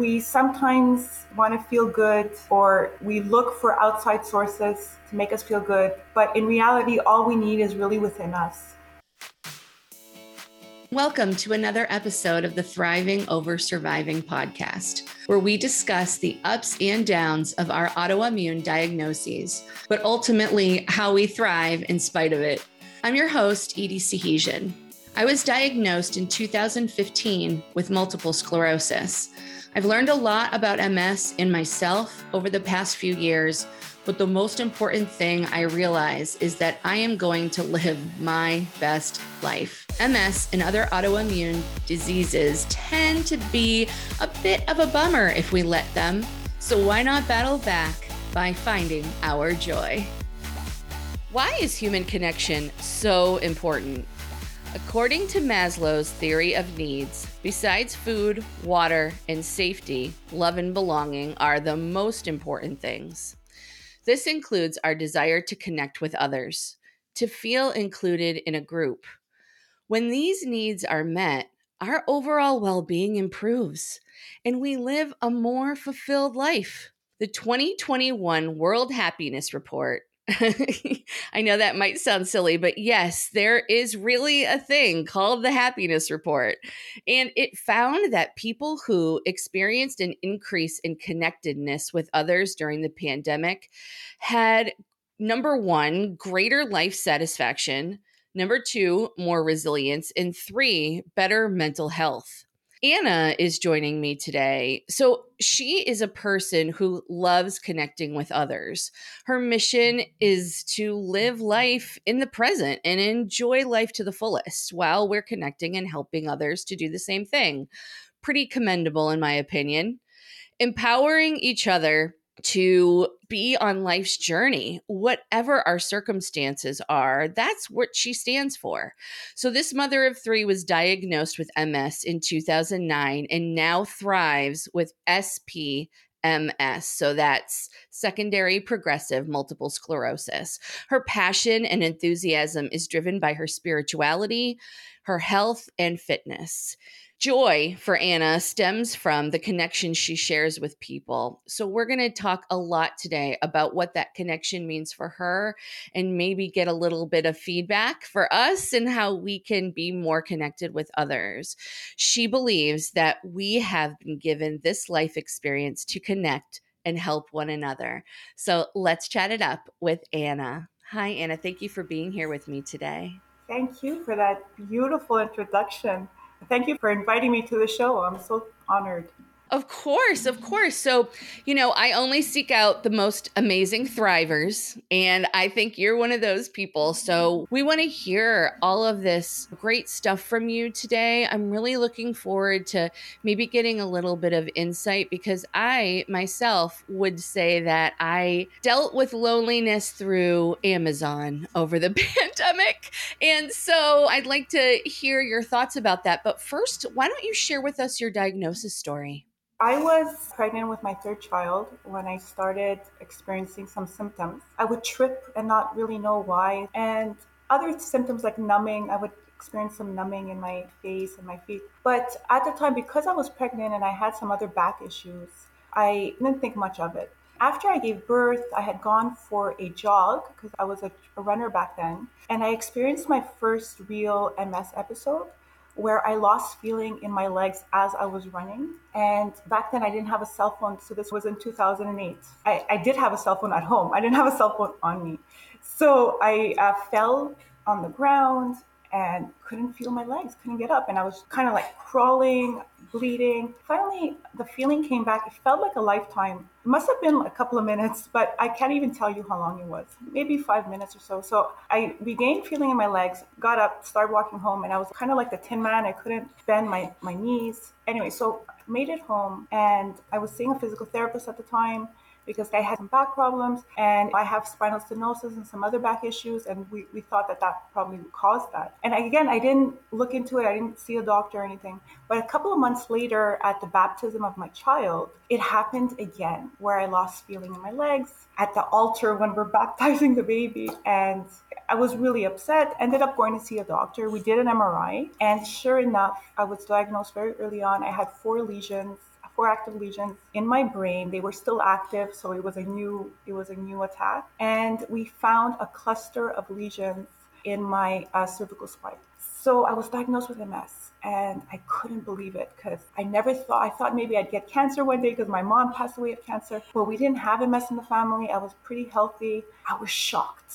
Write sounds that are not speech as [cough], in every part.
we sometimes want to feel good or we look for outside sources to make us feel good. But in reality, all we need is really within us. Welcome to another episode of the Thriving Over Surviving podcast, where we discuss the ups and downs of our autoimmune diagnoses, but ultimately how we thrive in spite of it. I'm your host, Edie Sahijian. I was diagnosed in 2015 with multiple sclerosis. I've learned a lot about MS in myself over the past few years, but the most important thing I realize is that I am going to live my best life. MS and other autoimmune diseases tend to be a bit of a bummer if we let them. So why not battle back by finding our joy? Why is human connection so important? According to Maslow's theory of needs, besides food, water, and safety, love and belonging are the most important things. This includes our desire to connect with others, to feel included in a group. When these needs are met, our overall well being improves and we live a more fulfilled life. The 2021 World Happiness Report [laughs] I know that might sound silly, but yes, there is really a thing called the happiness report. And it found that people who experienced an increase in connectedness with others during the pandemic had number one, greater life satisfaction, number two, more resilience, and three, better mental health. Anna is joining me today. So, she is a person who loves connecting with others. Her mission is to live life in the present and enjoy life to the fullest while we're connecting and helping others to do the same thing. Pretty commendable, in my opinion. Empowering each other to be on life's journey, whatever our circumstances are. That's what she stands for. So, this mother of three was diagnosed with MS in 2009 and now thrives with SP. MS. So that's secondary progressive multiple sclerosis. Her passion and enthusiasm is driven by her spirituality, her health, and fitness. Joy for Anna stems from the connection she shares with people. So, we're going to talk a lot today about what that connection means for her and maybe get a little bit of feedback for us and how we can be more connected with others. She believes that we have been given this life experience to connect and help one another. So, let's chat it up with Anna. Hi, Anna. Thank you for being here with me today. Thank you for that beautiful introduction. Thank you for inviting me to the show. I'm so honored. Of course, of course. So, you know, I only seek out the most amazing thrivers, and I think you're one of those people. So, we want to hear all of this great stuff from you today. I'm really looking forward to maybe getting a little bit of insight because I myself would say that I dealt with loneliness through Amazon over the [laughs] pandemic. And so, I'd like to hear your thoughts about that. But first, why don't you share with us your diagnosis story? I was pregnant with my third child when I started experiencing some symptoms. I would trip and not really know why. And other symptoms like numbing, I would experience some numbing in my face and my feet. But at the time, because I was pregnant and I had some other back issues, I didn't think much of it. After I gave birth, I had gone for a jog because I was a, runner back then, and I experienced my first real MS episode where I lost feeling in my legs as I was running. And back then I didn't have a cell phone. So this was in 2008. I, I did have a cell phone at home. I didn't have a cell phone on me. So I uh, fell on the ground and couldn't feel my legs, couldn't get up. And I was kind of like crawling, bleeding. Finally, the feeling came back. It felt like a lifetime. It must have been a couple of minutes, but I can't even tell you how long it was. Maybe five minutes or so. So I regained feeling in my legs, got up, started walking home, and I was kind of like the tin man. I couldn't bend my, my knees. Anyway, so I made it home and I was seeing a physical therapist at the time because I had some back problems and I have spinal stenosis and some other back issues. And we, we thought that that probably caused that. And again, I didn't look into it. I didn't see a doctor or anything. But a couple of months later, at the baptism of my child, it happened again where I lost feeling in my legs at the altar when we're [laughs] baptizing the baby. And I was really upset. Ended up going to see a doctor. We did an MRI. And sure enough, I was diagnosed very early on. I had four lesions four active lesions in my brain. They were still active, so it was a new it was a new attack. And we found a cluster of lesions in my uh, cervical spine. So I was diagnosed with MS and I couldn't believe it because I never thought, I thought maybe I'd get cancer one day because my mom passed away of cancer. But we didn't have MS in the family. I was pretty healthy. I was shocked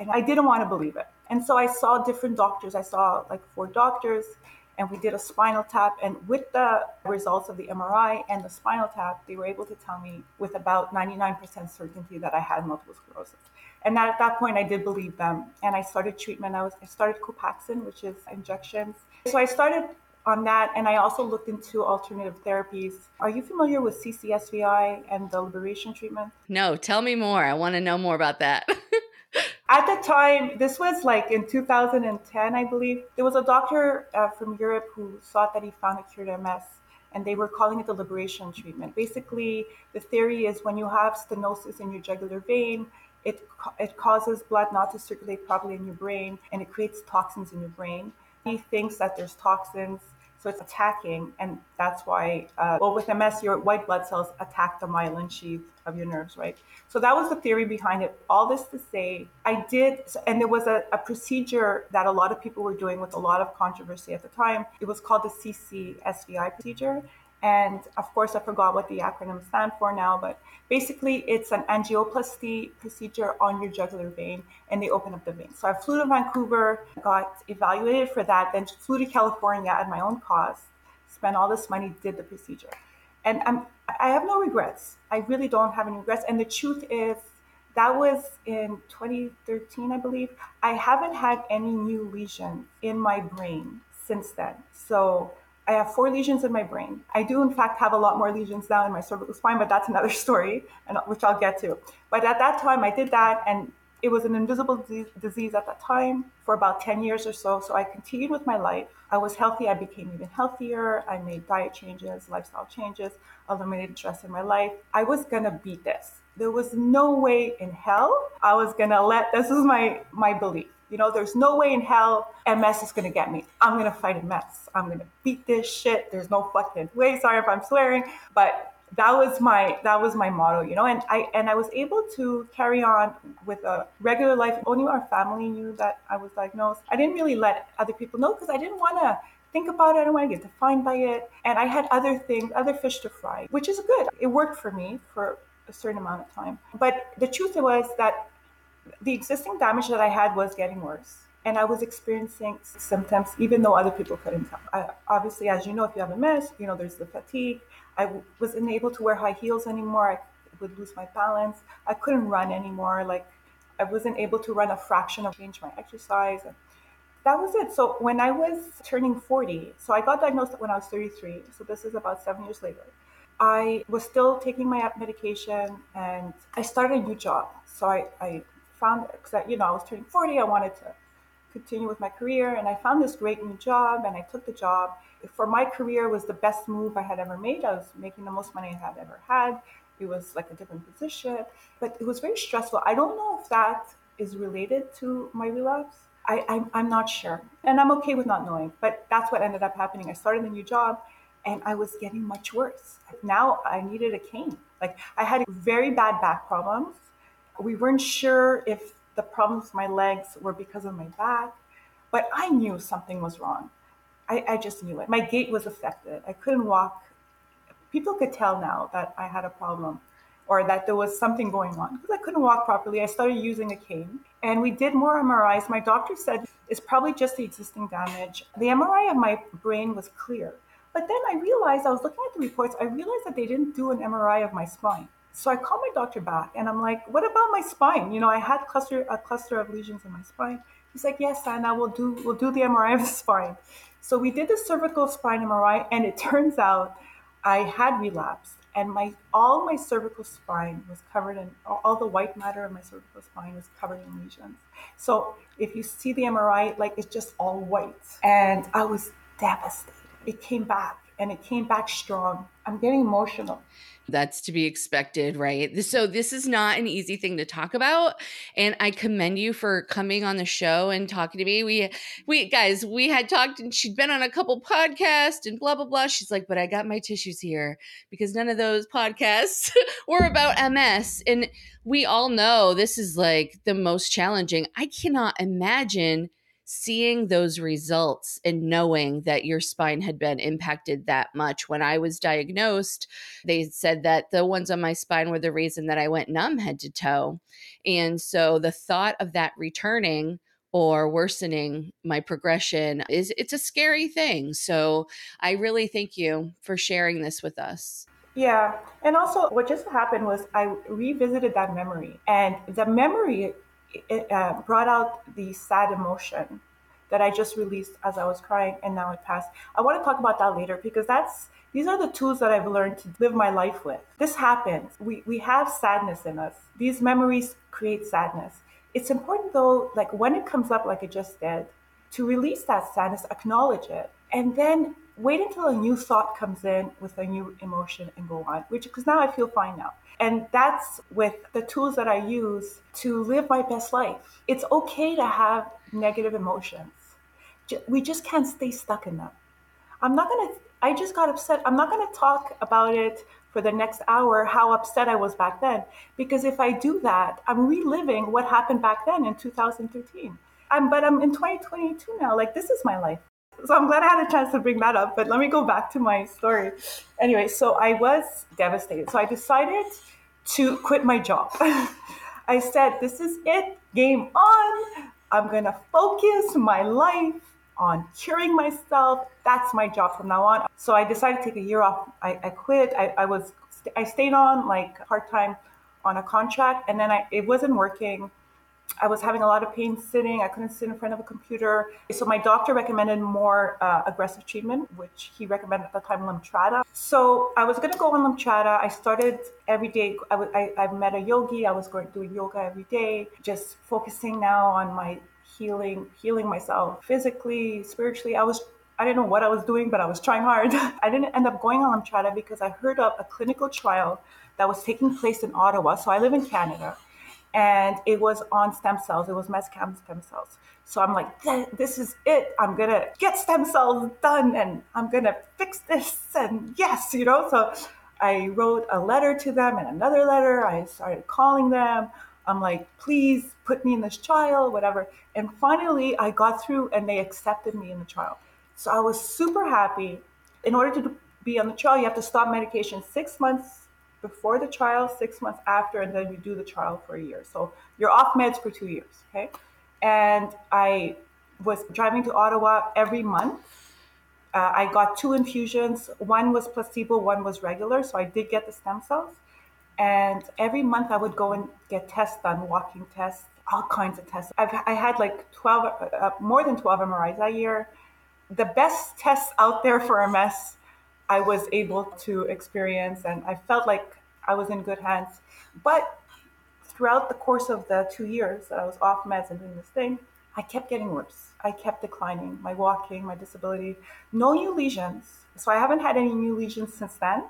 and I didn't want to believe it. And so I saw different doctors. I saw like four doctors and we did a spinal tap. And with the results of the MRI and the spinal tap, they were able to tell me with about 99% certainty that I had multiple sclerosis. And that, at that point, I did believe them. And I started treatment. I was I started Copaxone, which is injections. So I started on that, and I also looked into alternative therapies. Are you familiar with CCSVI and the liberation treatment? No, tell me more. I want to know more about that. [laughs] At the time, this was like in 2010, I believe, there was a doctor uh, from Europe who thought that he found a cure to MS and they were calling it the liberation treatment. Basically, the theory is when you have stenosis in your jugular vein, it, it causes blood not to circulate properly in your brain and it creates toxins in your brain. He thinks that there's toxins, so it's attacking, and that's why, uh, well, with MS, your white blood cells attack the myelin sheath of your nerves, right? So that was the theory behind it. All this to say, I did, and there was a, a procedure that a lot of people were doing with a lot of controversy at the time. It was called the CCSVI procedure. And of course, I forgot what the acronym stand for now, but basically it's an angioplasty procedure on your jugular vein and they open up the vein. So I flew to Vancouver, got evaluated for that, then flew to California at my own cost, spent all this money, did the procedure. And I'm, I have no regrets. I really don't have any regrets. And the truth is, that was in 2013, I believe. I haven't had any new lesions in my brain since then. So I have four lesions in my brain. I do, in fact, have a lot more lesions now in my cervical spine, but that's another [laughs] story, and which I'll get to. But at that time, I did that, and it was an invisible disease at that time for about 10 years or so. So I continued with my life. I was healthy. I became even healthier. I made diet changes, lifestyle changes, eliminated stress in my life. I was going to beat this. There was no way in hell I was going to let this is my my belief you know, there's no way in hell MS is gonna get me. I'm gonna fight MS. I'm gonna beat this shit. There's no fucking way. Sorry if I'm swearing, but that was my that was my motto, you know. And I and I was able to carry on with a regular life. Only our family knew that I was diagnosed. I didn't really let other people know because I didn't want to think about it. I don't want to get defined by it. And I had other things, other fish to fry, which is good. It worked for me for a certain amount of time. But the truth was that the existing damage that I had was getting worse. And I was experiencing symptoms, even though other people couldn't tell. I, obviously, as you know, if you have a MS, you know, there's the fatigue. I w- wasn't able to wear high heels anymore. I would lose my balance. I couldn't run anymore. Like, I wasn't able to run a fraction of change my exercise. That was it. So when I was turning 40, so I got diagnosed when I was 33. So this is about seven years later. I was still taking my medication and I started a new job. So I, I found because you know I was turning 40, I wanted to continue with my career, and I found this great new job, and I took the job. For my career, was the best move I had ever made. I was making the most money I had ever had. It was like a different position, but it was very stressful. I don't know if that is related to my relapse. I, I'm, I'm not sure, and I'm okay with not knowing. But that's what ended up happening. I started a new job, and I was getting much worse. Now I needed a cane. Like I had very bad back problems we weren't sure if the problems with my legs were because of my back, but I knew something was wrong. I, I just knew it. My gait was affected. I couldn't walk. People could tell now that I had a problem or that there was something going on because I couldn't walk properly. I started using a cane and we did more MRIs. My doctor said it's probably just the existing damage. The MRI of my brain was clear. But then I realized, I was looking at the reports, I realized that they didn't do an MRI of my spine. So I called my doctor back and I'm like, what about my spine? You know, I had cluster a cluster of lesions in my spine. He's like, yes, Anna, we'll do we'll do the MRI of the [laughs] spine. So we did the cervical spine MRI, and it [laughs] turns out I had relapsed, and my all my cervical spine was covered in all the white matter of my cervical spine was covered in lesions. So if you see the MRI, like it's just all white, and I was devastated. It came back and it came back strong. I'm getting emotional. That's to be expected, right? So, this is not an easy thing to talk about. And I commend you for coming on the show and talking to me. We, we guys, we had talked and she'd been on a couple podcasts and blah, blah, blah. She's like, but I got my tissues here because none of those podcasts [laughs] were about MS. And we all know this is like the most challenging. I cannot imagine seeing those results and knowing that your spine had been impacted that much. When I was diagnosed, they said that the ones on my spine were the reason that I went numb head to toe. And so the thought of that returning or worsening my progression is it's a scary thing. So I really thank you for sharing this with us. Yeah. And also, what just happened was I revisited that memory, and the memory it uh, brought out the sad emotion that I just released as I was crying, and now it passed. I want to talk about that later because that's these are the tools that I've learned to live my life with. This happens. We we have sadness in us. These memories create sadness. It's important though, like when it comes up, like it just did, to release that sadness, acknowledge it, and then wait until a new thought comes in with a new emotion and go on. Which because now I feel fine now. And that's with the tools that I use to live my best life. It's okay to have negative emotions. We just can't stay stuck in them. I'm not going to, I just got upset. I'm not going to talk about it for the next hour, how upset I was back then. Because if I do that, I'm reliving what happened back then in 2013. I'm, but I'm in 2022 now. Like, this is my life. So I'm glad I had a chance to bring that up. But let me go back to my story. Anyway, so I was devastated. So I decided to quit my job. [laughs] I said, This is it, game on. I'm to focus my life on curing myself. That's my job from now on. So I decided to take a year off. I, I quit. I, I was I stayed on like part time on a contract, and then I it wasn't working. I was having a lot of pain sitting. I couldn't sit in front of a computer. So my doctor recommended more uh, aggressive treatment, which he recommended at the time Lemtrada. So I was going to go on Lemtrada. I started every day. I, w- I, I met a yogi. I was going doing yoga every day, just focusing now on my healing, healing myself physically, spiritually. I was I didn't know what I was doing, but I was trying hard. [laughs] I didn't end up going on Lemtrada because I heard of a clinical trial that was taking place in Ottawa. So I live in Canada and it was on stem cells. It was mesenchymal stem cells. So I'm like, this is it. I'm gonna get stem cells done, and I'm gonna fix this. And yes, you know. So I wrote a letter to them and another letter. I started calling them. I'm like, please put me in this trial, whatever. And finally, I got through, and they accepted me in the trial. So I was super happy. In order to be on the trial, you have to stop medication six months before the trial, six months after, and then you do the trial for a year. So you're off meds for two years, okay? And I was driving to Ottawa every month. Uh, I got two infusions. One was placebo, one was regular. So I did get the stem cells. And every month I would go and get tests done, walking tests, all kinds of tests. I've, I had like 12, uh, more than 12 MRIs that year. The best tests out there for MS I was able to experience, and I felt like I was in good hands. But throughout the course of the two years that I was off meds and doing this thing, I kept getting worse. I kept declining my walking, my disability. No new lesions. So I haven't had any new lesions since then.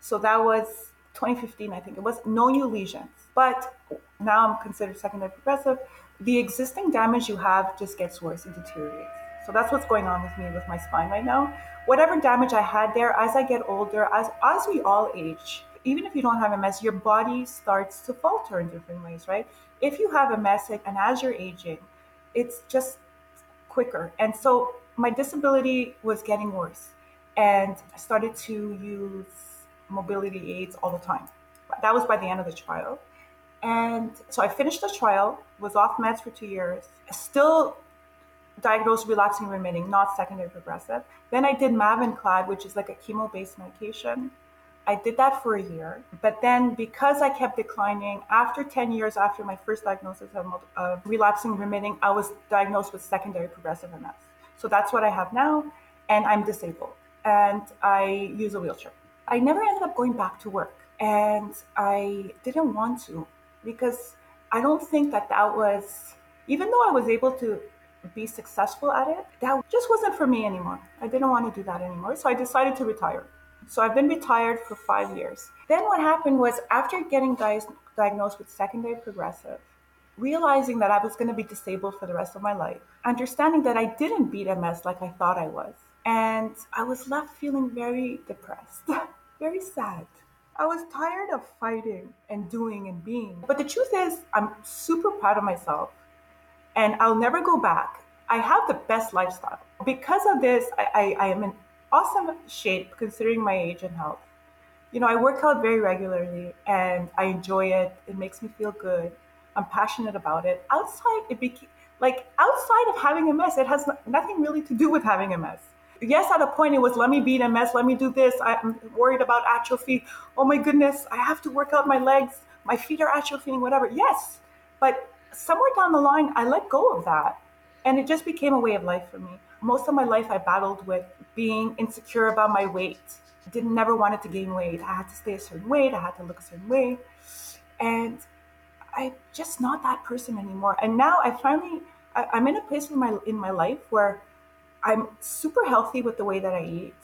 So that was 2015, I think it was. No new lesions. But now I'm considered secondary progressive. The existing damage you have just gets worse, it deteriorates. So that's what's going on with me with my spine right now whatever damage I had there, as I get older, as as we all age, even if you don't have MS, your body starts to falter in different ways, right? If you have a MS and as you're aging, it's just quicker. And so my disability was getting worse, and I started to use mobility aids all the time. That was by the end of the trial. And so I finished the trial, was off meds for two years, still diagnosed relapsing remitting, not secondary progressive. Then I did Mavenclad, which is like a chemo based medication. I did that for a year, but then because I kept declining, after 10 years after my first diagnosis of, of relapsing remitting, I was diagnosed with secondary progressive MS. So that's what I have now, and I'm disabled, and I use a wheelchair. I never ended up going back to work, and I didn't want to because I don't think that that was, even though I was able to be successful at it, that just wasn't for me anymore. I didn't want to do that anymore. So I decided to retire. So I've been retired for five years. Then what happened was after getting di- diagnosed with secondary progressive, realizing that I was going to be disabled for the rest of my life, understanding that I didn't beat MS like I thought I was, and I was left feeling very depressed, [laughs] very sad. I was tired of fighting and doing and being. But the truth is, I'm super proud of myself and I'll never go back. I have the best lifestyle. Because of this, I, I, I am in awesome shape considering my age and health. You know, I work out very regularly and I enjoy it. It makes me feel good. I'm passionate about it. Outside, it became like outside of having a MS, it has nothing really to do with having a MS. yes, at a point it was let me be in a MS, let me do this. I'm worried about atrophy. Oh my goodness, I have to work out my legs. My feet are atrophying, whatever. Yes, but somewhere down the line, I let go of that, and it just became a way of life for me. Most of my life, I battled with being insecure about my weight. Didn't never wanted to gain weight. I had to stay a certain weight. I had to look a certain way, and I'm just not that person anymore. And now I finally, I, I'm in a place in my in my life where I'm super healthy with the way that I eat.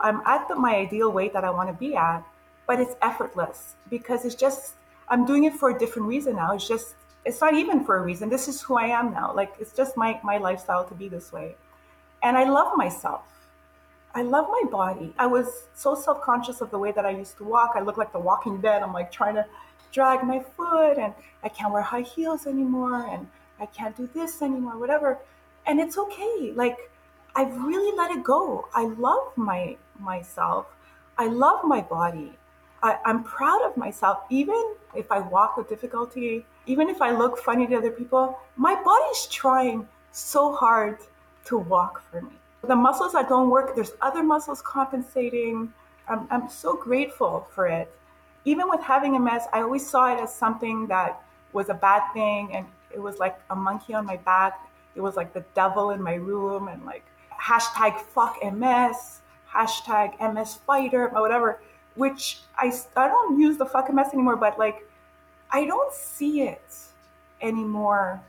I'm at the, my ideal weight that I want to be at, but it's effortless because it's just, I'm doing it for a different reason now. It's just, it's not even for a reason. This is who I am now. Like, it's just my, my lifestyle to be this way. And I love myself. I love my body. I was so self conscious of the way that I used to walk. I look like the walking dead. I'm like trying to drag my foot, and I can't wear high heels anymore, and I can't do this anymore, whatever. And it's okay. Like, I've really let it go. I love my myself. I love my body. I, I'm proud of myself. Even if I walk with difficulty, even if I look funny to other people, my body's trying so hard to walk for me. The muscles that don't work, there's other muscles compensating. I'm, I'm so grateful for it. Even with having MS, I always saw it as something that was a bad thing and it was like a monkey on my back. It was like the devil in my room and like hashtag fuck MS, hashtag MS fighter, or whatever, which I, I don't use the fuck MS anymore, but like, I don't see it anymore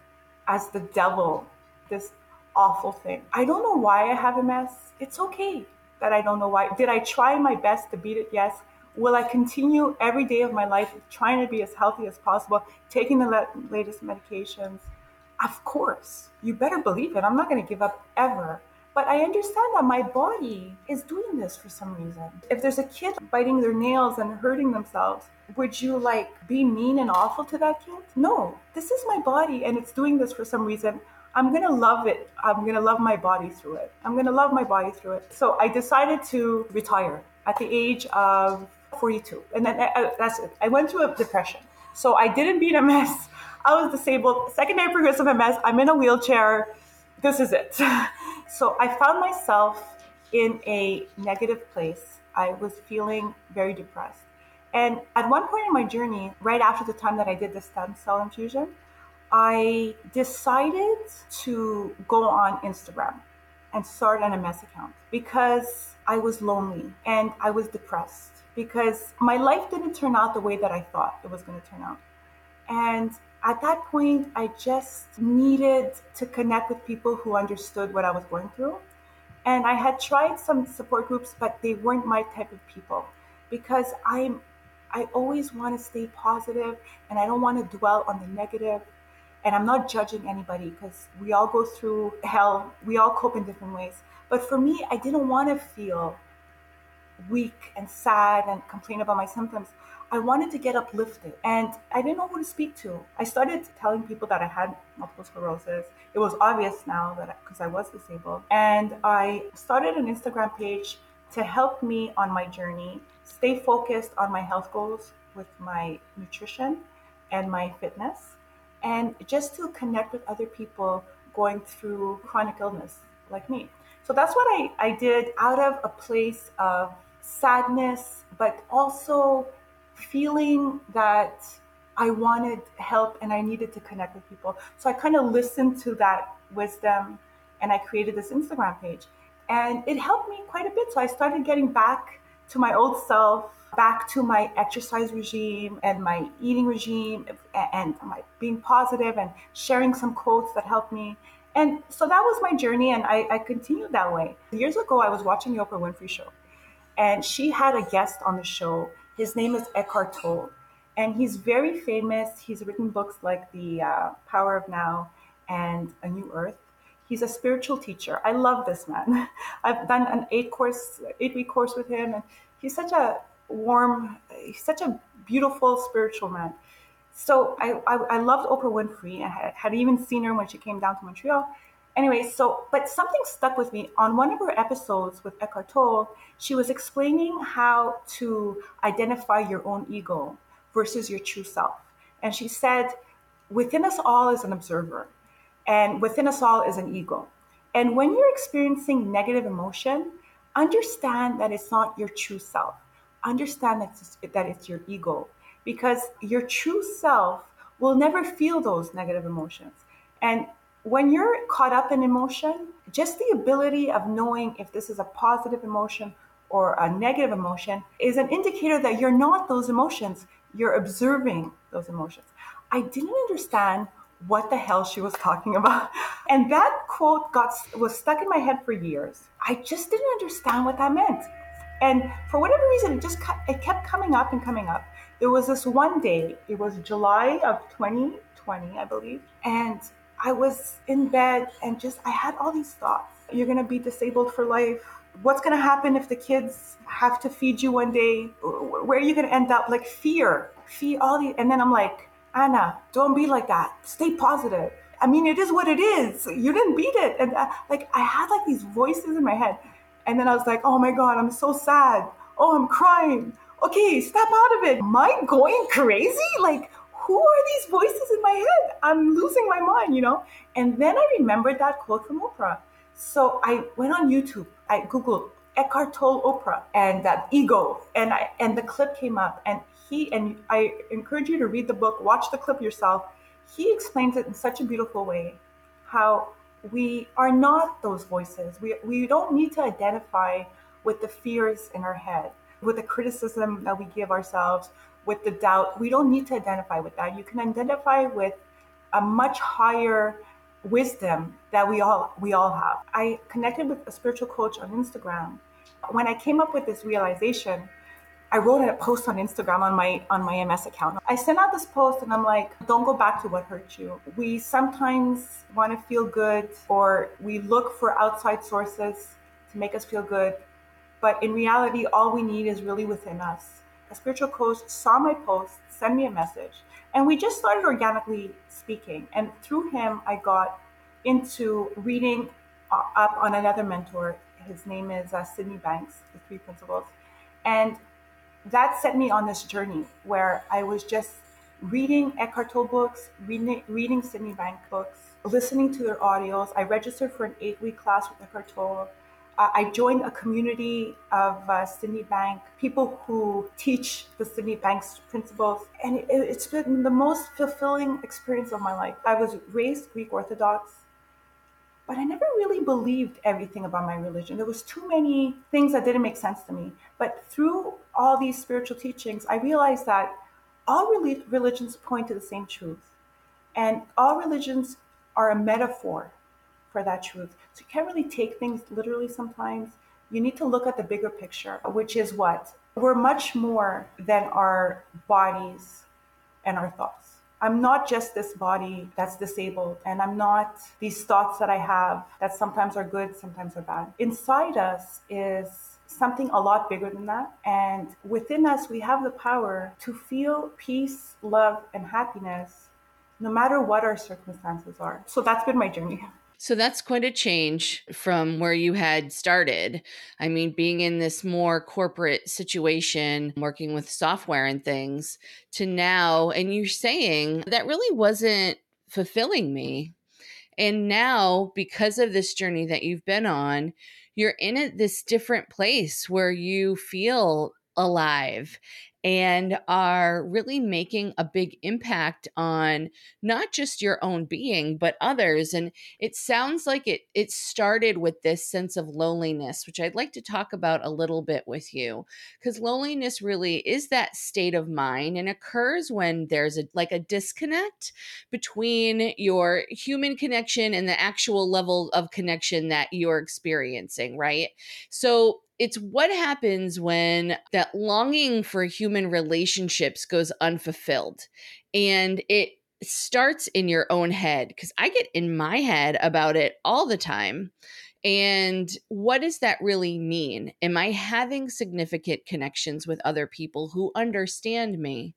as the devil, this awful thing. I don't know why I have MS. It's okay that I don't know why. Did I try my best to beat it? Yes. Will I continue every day of my life trying to be as healthy as possible, taking the latest medications? Of course. You better believe it. I'm not going to give up ever. But I understand that my body is doing this for some reason. If there's a kid biting their nails and hurting themselves, would you like be mean and awful to that kid? No, this is my body and it's doing this for some reason. I'm gonna love it. I'm gonna love my body through it. I'm gonna love my body through it. So I decided to retire at the age of 42. And then uh, that's it. I went through a depression. So I didn't beat MS. [laughs] I was disabled, secondary progressive MS. I'm in a wheelchair. This is it. So I found myself in a negative place. I was feeling very depressed. And at one point in my journey, right after the time that I did the stem cell infusion, I decided to go on Instagram and start an MS account because I was lonely and I was depressed because my life didn't turn out the way that I thought it was going to turn out. And at that point, I just needed to connect with people who understood what I was going through. And I had tried some support groups, but they weren't my type of people because I'm I always want to stay positive and I don't want to dwell on the negative. And I'm not judging anybody because we all go through hell. We all cope in different ways. But for me, I didn't want to feel weak and sad and complain about my symptoms. I wanted to get uplifted and I didn't know who to speak to. I started telling people that I had multiple sclerosis. It was obvious now that because I was disabled. And I started an Instagram page to help me on my journey, stay focused on my health goals with my nutrition and my fitness, and just to connect with other people going through chronic illness like me. So that's what I, I did out of a place of sadness, but also feeling that I wanted help and I needed to connect with people. So I kind of listened to that wisdom and I created this Instagram page. And it helped me quite a bit. So I started getting back to my old self, back to my exercise regime and my eating regime and my being positive and sharing some quotes that helped me. And so that was my journey, and I, I continued that way. Years ago, I was watching the Oprah Winfrey Show, and she had a guest on the show. His name is Eckhart Tolle, and he's very famous. He's written books like The uh, Power of Now and A New Earth. He's a spiritual teacher. I love this man. [laughs] I've done an eight course, eight week course with him, and he's such a warm, he's such a beautiful spiritual man. So I, I, I loved Oprah Winfrey. I had, had even seen her when she came down to Montreal. Anyway, so, but something stuck with me. On one of her episodes with Eckhart Tolle, she was explaining how to identify your own ego versus your true self. And she said, within us all is an observer, and within us all is an ego. And when you're experiencing negative emotion, understand that it's not your true self. Understand that it's, that it's your ego because your true self will never feel those negative emotions. And when you're caught up in emotion, just the ability of knowing if this is a positive emotion or a negative emotion is an indicator that you're not those emotions. You're observing those emotions. I didn't understand what the hell she was talking [laughs] about. And that quote got was stuck in my head for years. I just didn't understand what that meant. And for whatever reason, it just it kept coming up and coming up. There was this one day, it was July of 2020, I believe, and I was in bed and just, I had all these thoughts. You're gonna be disabled for life. What's gonna happen if the kids have to feed you one day? Where are you gonna end up? Like fear, fear, all these. And then I'm like, Anna, don't be like that. Stay positive. I mean, it is what it is. You didn't beat it. And uh, like, I had like these voices in my head. And then I was like, oh my God, I'm so sad. Oh, I'm crying okay, step out of it. Am I going crazy? Like, who are these voices in my head? I'm losing my mind, you know? And then I remembered that quote from Oprah. So I went on YouTube. I Googled Eckhart Tolle Oprah and that ego. And I and the clip came up. And he and I encourage you to read the book, watch the clip yourself. He explains it in such a beautiful way how we are not those voices. We, we don't need to identify with the fears in our head with the criticism that we give ourselves, with the doubt. We don't need to identify with that. You can identify with a much higher wisdom that we all we all have. I connected with a spiritual coach on Instagram. When I came up with this realization, I wrote a post on Instagram on my on my MS account. I sent out this post and I'm like, don't go back to what hurt you. We sometimes want to feel good or we look for outside sources to make us feel good. But in reality, all we need is really within us. A spiritual coach saw my post, sent me a message, and we just started organically speaking. And through him, I got into reading uh, up on another mentor. His name is uh, Sydney Banks, the three principles. And that set me on this journey where I was just reading Eckhart Tolle books, reading, reading Sydney Banks books, listening to their audios. I registered for an eight week class with Eckhart Tolle uh, I joined a community of uh, Sydney Bank people who teach the Sydney Bank's principles, and it, it's been the most fulfilling experience of my life. I was raised Greek Orthodox, but I never really believed everything about my religion. There was too many things that didn't make sense to me. But through all these spiritual teachings, I realized that all religions point to the same truth, and all religions are a metaphor for that truth. So you can't really take things literally sometimes. You need to look at the bigger picture, which is what? We're much more than our bodies and our thoughts. I'm not just this body that's disabled, and I'm not these thoughts that I have that sometimes are good, sometimes are bad. Inside us is something a lot bigger than that. And within us, we have the power to feel peace, love, and happiness no matter what our circumstances are. So that's been my journey. So that's quite a change from where you had started. I mean, being in this more corporate situation, working with software and things, to now, and you're saying that really wasn't fulfilling me. And now, because of this journey that you've been on, you're in a, this different place where you feel alive and are really making a big impact on not just your own being but others. And it sounds like it it started with this sense of loneliness which I'd like to talk about a little bit with you. Cuz loneliness really is that state of mind and occurs when there's a like a disconnect between your human connection and the actual level of connection that you're experiencing right? So it's what happens when that longing for human relationships goes unfulfilled and it starts in your own head because I get in my head about it all the time. And what does that really mean? Am I having significant connections with other people who understand me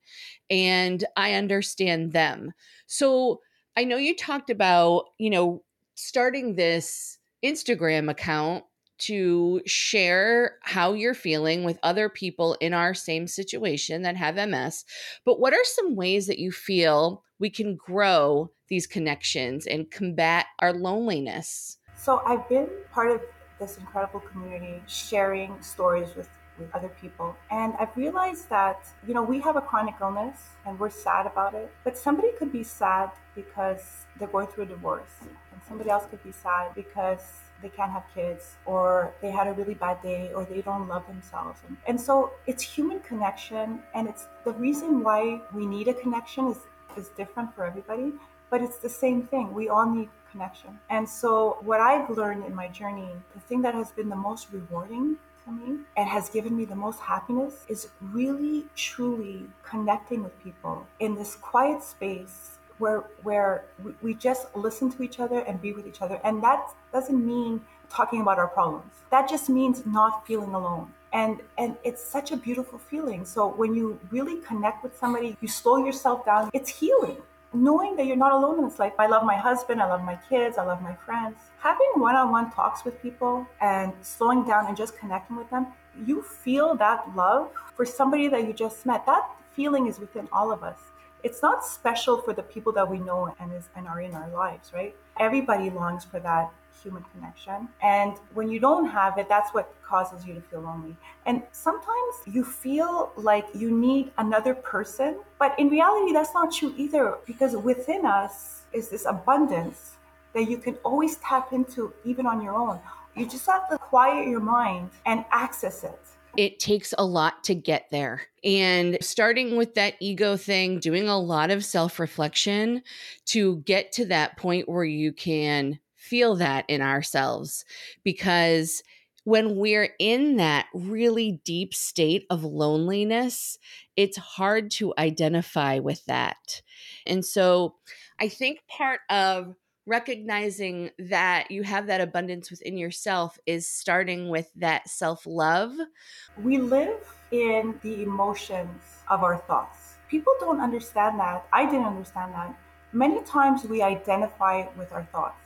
and I understand them? So I know you talked about, you know, starting this Instagram account to share how you're feeling with other people in our same situation that have MS. But what are some ways that you feel we can grow these connections and combat our loneliness? So, I've been part of this incredible community sharing stories with with other people. And I've realized that, you know, we have a chronic illness and we're sad about it, but somebody could be sad because they're going through a divorce, and somebody else could be sad because they can't have kids or they had a really bad day or they don't love themselves. And, and so it's human connection and it's the reason why we need a connection is is different for everybody but it's the same thing. We all need connection. And so what i've learned in my journey the thing that has been the most rewarding to me and has given me the most happiness is really truly connecting with people in this quiet space where where we just listen to each other and be with each other. And that doesn't mean talking about our problems. That just means not feeling alone. And and it's such a beautiful feeling. So when you really connect with somebody you slow yourself down. It's healing. Knowing that you're not alone in this life. I love my husband. I love my kids. I love my friends. Having one-on-one talks with people and slowing down and just connecting with them you feel that love for somebody that you just met. That feeling is within all of us it's not special for the people that we know and is and are in our lives, right? Everybody longs for that human connection. And when you don't have it, that's what causes you to feel lonely. And sometimes you feel like you need another person, but in reality, that's not true either, because within us is this abundance that you can always tap into even on your own. You just have to quiet your mind and access it it takes a lot to get there. And starting with that ego thing, doing a lot of self reflection to get to that point where you can feel that in ourselves. Because when we're in that really deep state of loneliness, it's hard to identify with that. And so I think part of recognizing that you have that abundance within yourself is starting with that self love. We live in the emotions of our thoughts. People don't understand that. I didn't understand that. Many times we identify with our thoughts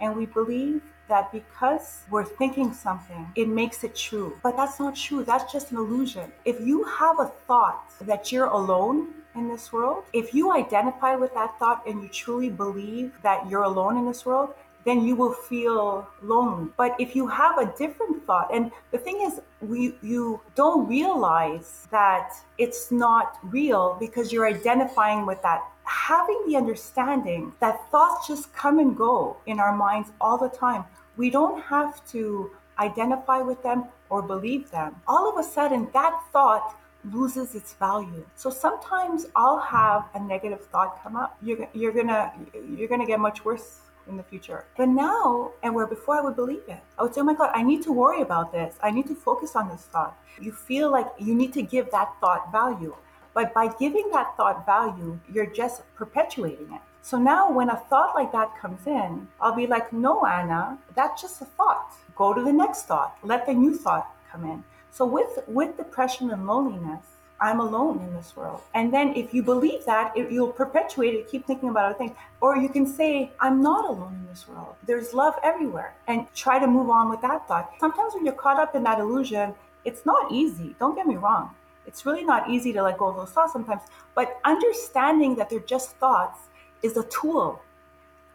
and we believe that because we're thinking something, it makes it true. But that's not true. That's just an illusion. If you have a thought that you're alone, in this world, if you identify with that thought and you truly believe that you're alone in this world, then you will feel lonely. But if you have a different thought, and the thing is, we, you don't realize that it's not real because you're identifying with that. Having the understanding that thoughts just come and go in our minds all the time, we don't have to identify with them or believe them. All of a sudden, that thought loses its value. So sometimes I'll have a negative thought come up. You're, you're gonna you're gonna get much worse in the future. But now, and where before I would believe it, I would say, oh my God, I need to worry about this. I need to focus on this thought. You feel like you need to give that thought value. But by giving that thought value, you're just perpetuating it. So now when a thought like that comes in, I'll be like, no, Anna, that's just a thought. Go to the next thought. Let the new thought come in. So with with depression and loneliness, I'm alone in this world. And then if you believe that, it, you'll perpetuate it, keep thinking about other things. Or you can say, I'm not alone in this world. There's love everywhere. And try to move on with that thought. Sometimes when you're caught up in that illusion, it's not easy. Don't get me wrong. It's really not easy to let go of those thoughts sometimes. But understanding that they're just thoughts is a tool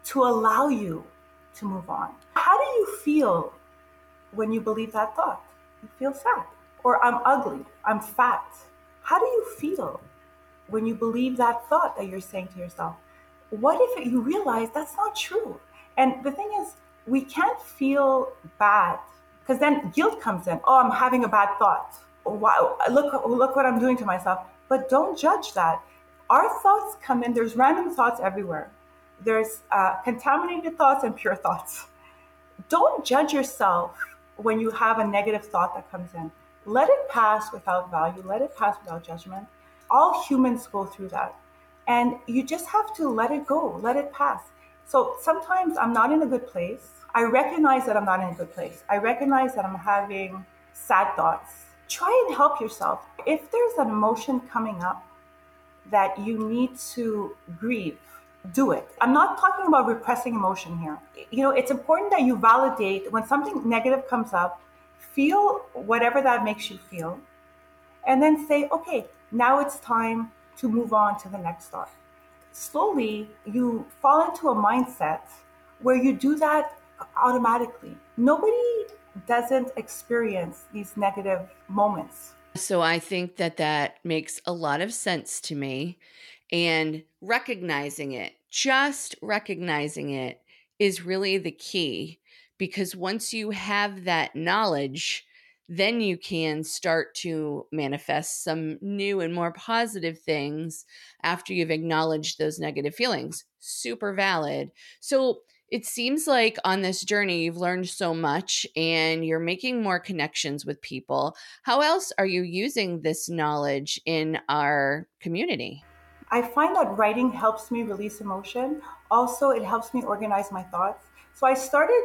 to allow you to move on. How do you feel when you believe that thought? Feel sad. Or I'm ugly, I'm fat. how do you feel when you believe that thought that you're saying to yourself? What if you realize that's not true? And the thing is, we can't feel bad because then guilt comes in. Oh, I'm having a bad thought. Wow, look, look what I'm doing to myself. But don't judge that. Our thoughts come in. There's random thoughts everywhere. There's uh, contaminated thoughts and pure thoughts. Don't judge yourself when you have a negative thought that comes in. Let it pass without value. Let it pass without judgment. All humans go through that. And you just have to let it go, let it pass. So sometimes I'm not in a good place. I recognize that I'm not in a good place. I recognize that I'm having sad thoughts. Try and help yourself. If there's an emotion coming up that you need to grieve, do it. I'm not talking about repressing emotion here. You know, it's important that you validate when something negative comes up, feel whatever that makes you feel, and then say, okay, now it's time to move on to the next thought. Slowly, you fall into a mindset where you do that automatically. Nobody doesn't experience these negative moments. So I think that that makes a lot of sense to me. And recognizing it, just recognizing it, is really the key because once you have that knowledge, then you can start to manifest some new and more positive things after you've acknowledged those negative feelings. Super valid. So, it seems like on this journey you've learned so much and you're making more connections with people. How else are you using this knowledge in our community? I find that writing helps me release emotion. Also, it helps me organize my thoughts. So I started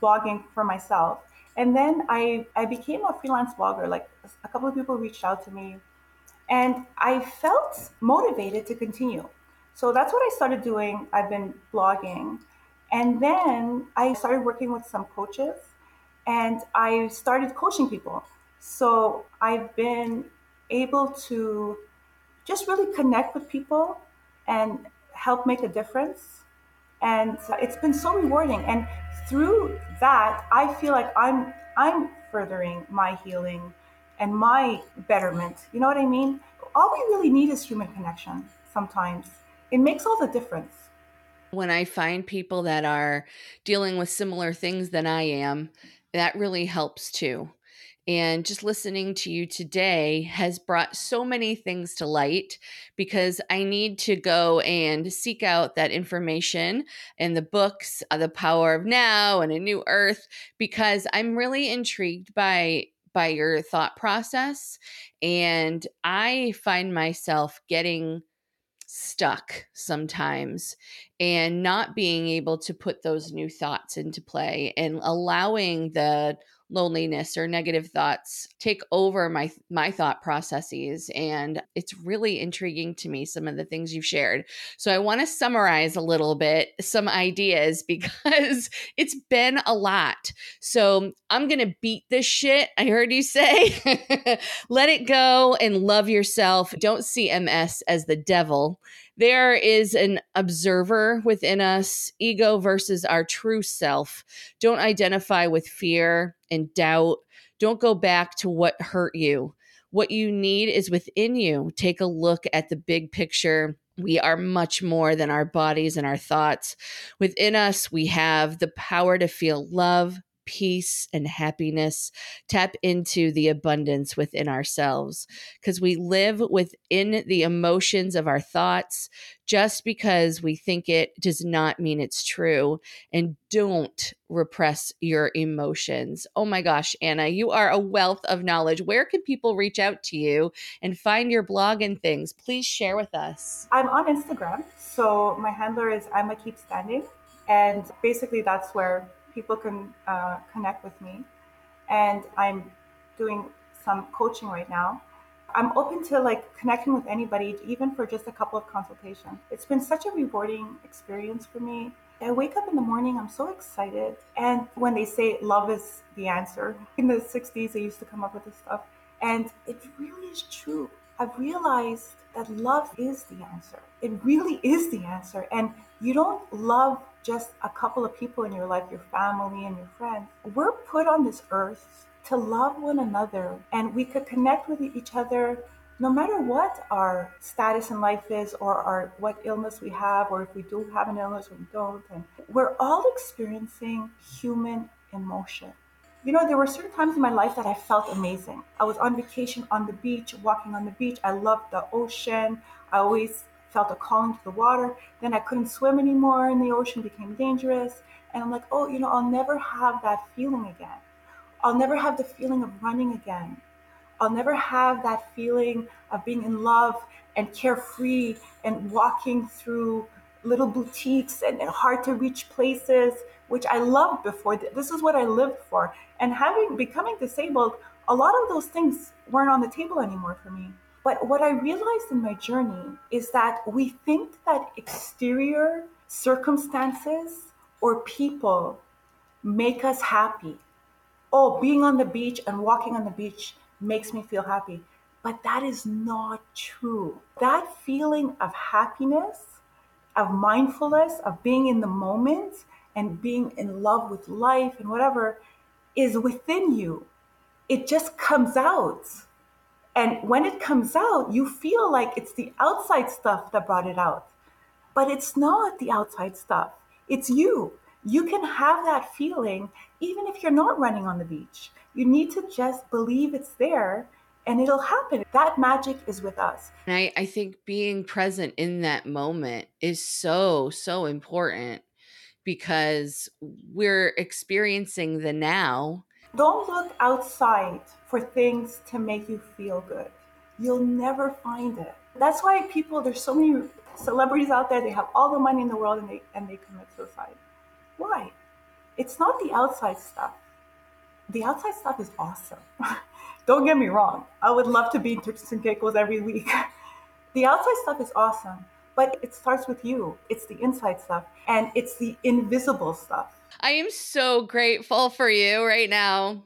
blogging for myself and then I, I became a freelance blogger. Like a couple of people reached out to me and I felt motivated to continue. So that's what I started doing. I've been blogging and then I started working with some coaches and I started coaching people. So I've been able to just really connect with people and help make a difference. And it's been so rewarding. And through that, I feel like I'm I'm furthering my healing and my betterment. You know what I mean? All we really need is human connection sometimes. It makes all the difference when I find people that are dealing with similar things than I am, that really helps too. And just listening to you today has brought so many things to light because I need to go and seek out that information in the books, uh, The Power of Now and A New Earth, because I'm really intrigued by by your thought process and I find myself getting stuck sometimes and not being able to put those new thoughts into play and allowing the loneliness or negative thoughts take over my my thought processes and it's really intriguing to me some of the things you've shared. So i want to summarize a little bit some ideas [laughs] because it's been a lot. So i'm to beat this shit i heard you say. [laughs] Let it go and love yourself. Don't see MS as the devil there is an observer within us, ego versus our true self. Don't identify with fear and doubt. Don't go back to what hurt you. What you need is within you. Take a look at the big picture. We are much more than our bodies and our thoughts. Within us, we have the power to feel love, peace and happiness, tap into the abundance within ourselves because we live within the emotions of our thoughts. Just because we think it does not mean it's true. And don't repress your emotions. Oh my gosh, Anna, you are a wealth of knowledge. Where can people reach out to you and find your blog and things? Please share with us. I'm on Instagram. So my handler is Emma Keep Standing. And basically, that's where people can uh, connect with me. And I'm doing some coaching right now. I'm open to like connecting with anybody, even for just a couple of consultations. It's been such a rewarding experience for me. I wake up in the morning, I'm so excited. And when they say love is the answer, [laughs] in the 60s, they used to come up with this stuff. And it really is true. I've realized that love is the answer. It really is the answer. And you don't love just a couple of people in your life, your family and your friends. We're put on this earth to love one another and we could connect with each other no matter what our status in life is or our what illness we have or if we do have an illness or we don't and we're all experiencing human emotion. You know there were certain times in my life that i felt amazing. I was on vacation on the beach walking on the beach. I loved the ocean. I always felt a calling to the water then i couldn't swim anymore and the ocean became dangerous and i'm like oh you know i'll never have that feeling again i'll never have the feeling of running again I'll never have that feeling of being in love and carefree and walking through little boutiques and, hard to reach places, which I loved before. This is what I lived for. And having becoming disabled, a lot of those things weren't on the table anymore for me. But what I realized in my journey is that we think that exterior circumstances or people make us happy. Oh, being on the beach and walking on the beach makes me feel happy. But that is not true. That feeling of happiness, of mindfulness, of being in the moment and being in love with life and whatever is within you. It just comes out. And when it comes out, you feel like it's the outside stuff that brought it out. But it's not the outside stuff, it's you. You can have that feeling even if you're not running on the beach. You need to just believe it's there and it'll happen. That magic is with us. And I, I think being present in that moment is so, so important because we're experiencing the now. Don't look outside for things to make you feel good. You'll never find it. That's why people, there's so many celebrities out there, they have all the money in the world and they and they commit suicide. Why? It's not the outside stuff the outside stuff is awesome. [laughs] Don't get me wrong. I would love to be in Turks and Caicos every week. [laughs] the outside stuff is awesome, but it starts with you. It's the inside stuff and it's the invisible stuff. I am so grateful for you right now.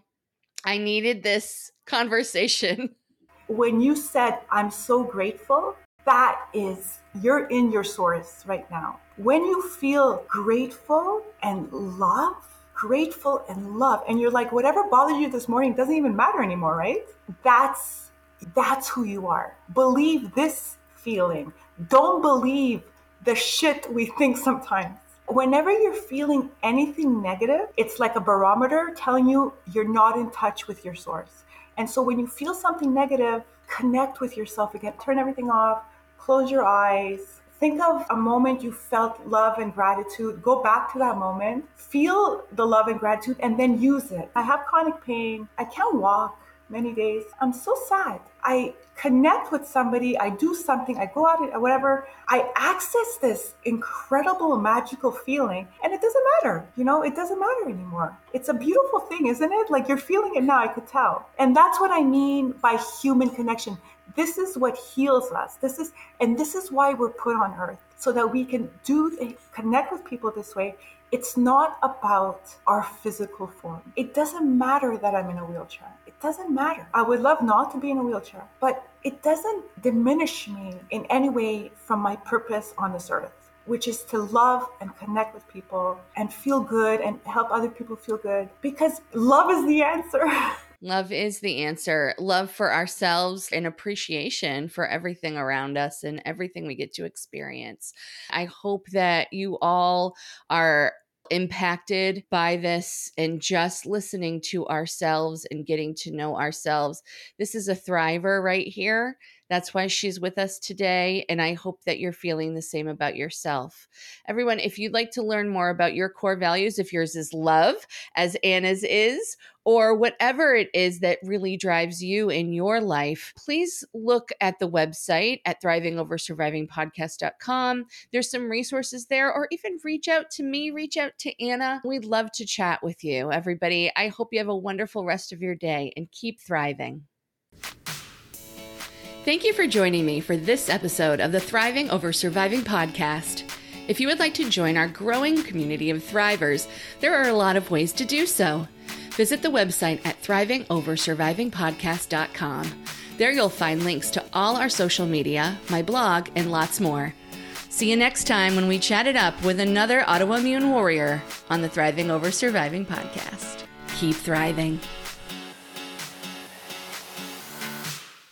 I needed this conversation. [laughs] When you said, I'm so grateful, that is, you're in your source right now. When you feel grateful and love, grateful and love and you're like whatever bothered you this morning doesn't even matter anymore right that's that's who you are believe this feeling don't believe the shit we think sometimes whenever you're feeling anything negative it's like a barometer telling you you're not in touch with your source and so when you feel something negative connect with yourself again turn everything off close your eyes Think of a moment you felt love and gratitude. Go back to that moment, feel the love and gratitude, and then use it. I have chronic pain. I can't walk many days. I'm so sad. I connect with somebody, I do something, I go out or whatever. I access this incredible magical feeling and it doesn't matter. You know, it doesn't matter anymore. It's a beautiful thing, isn't it? Like you're feeling it now, I could tell. And that's what I mean by human connection. This is what heals us. This is, and this is why we're put on earth so that we can do, connect with people this way. It's not about our physical form. It doesn't matter that I'm in a wheelchair. Doesn't matter. I would love not to be in a wheelchair, but it doesn't diminish me in any way from my purpose on this earth which is to love and connect with people and feel good and help other people feel good because love is the answer. [laughs] Love is the answer. Love for ourselves and appreciation for everything around us and everything we get to experience. I hope that you all are impacted by this and just listening to ourselves and getting to know ourselves. This is a thriver right here. That's why she's with us today. And I hope that you're feeling the same about yourself. Everyone, if you'd like to learn more about your core values, if yours is love, as Anna's is, or whatever it is that really drives you in your life, please look at the website at thrivingoversurvivingpodcast.com. There's some resources there, or even reach out to me, reach out to Anna. We'd love to chat with you, everybody. I hope you have a wonderful rest of your day and keep thriving. Thank you for joining me for this episode of the Thriving Over Surviving podcast. If you would like to join our growing community of thrivers, there are a lot of ways to do so. Visit the website at thrivingoversurvivingpodcast.com. There you'll find links to all our social media, my blog, and lots more. See you next time when we chat it up with another autoimmune warrior on the Thriving Over Surviving podcast. Keep thriving.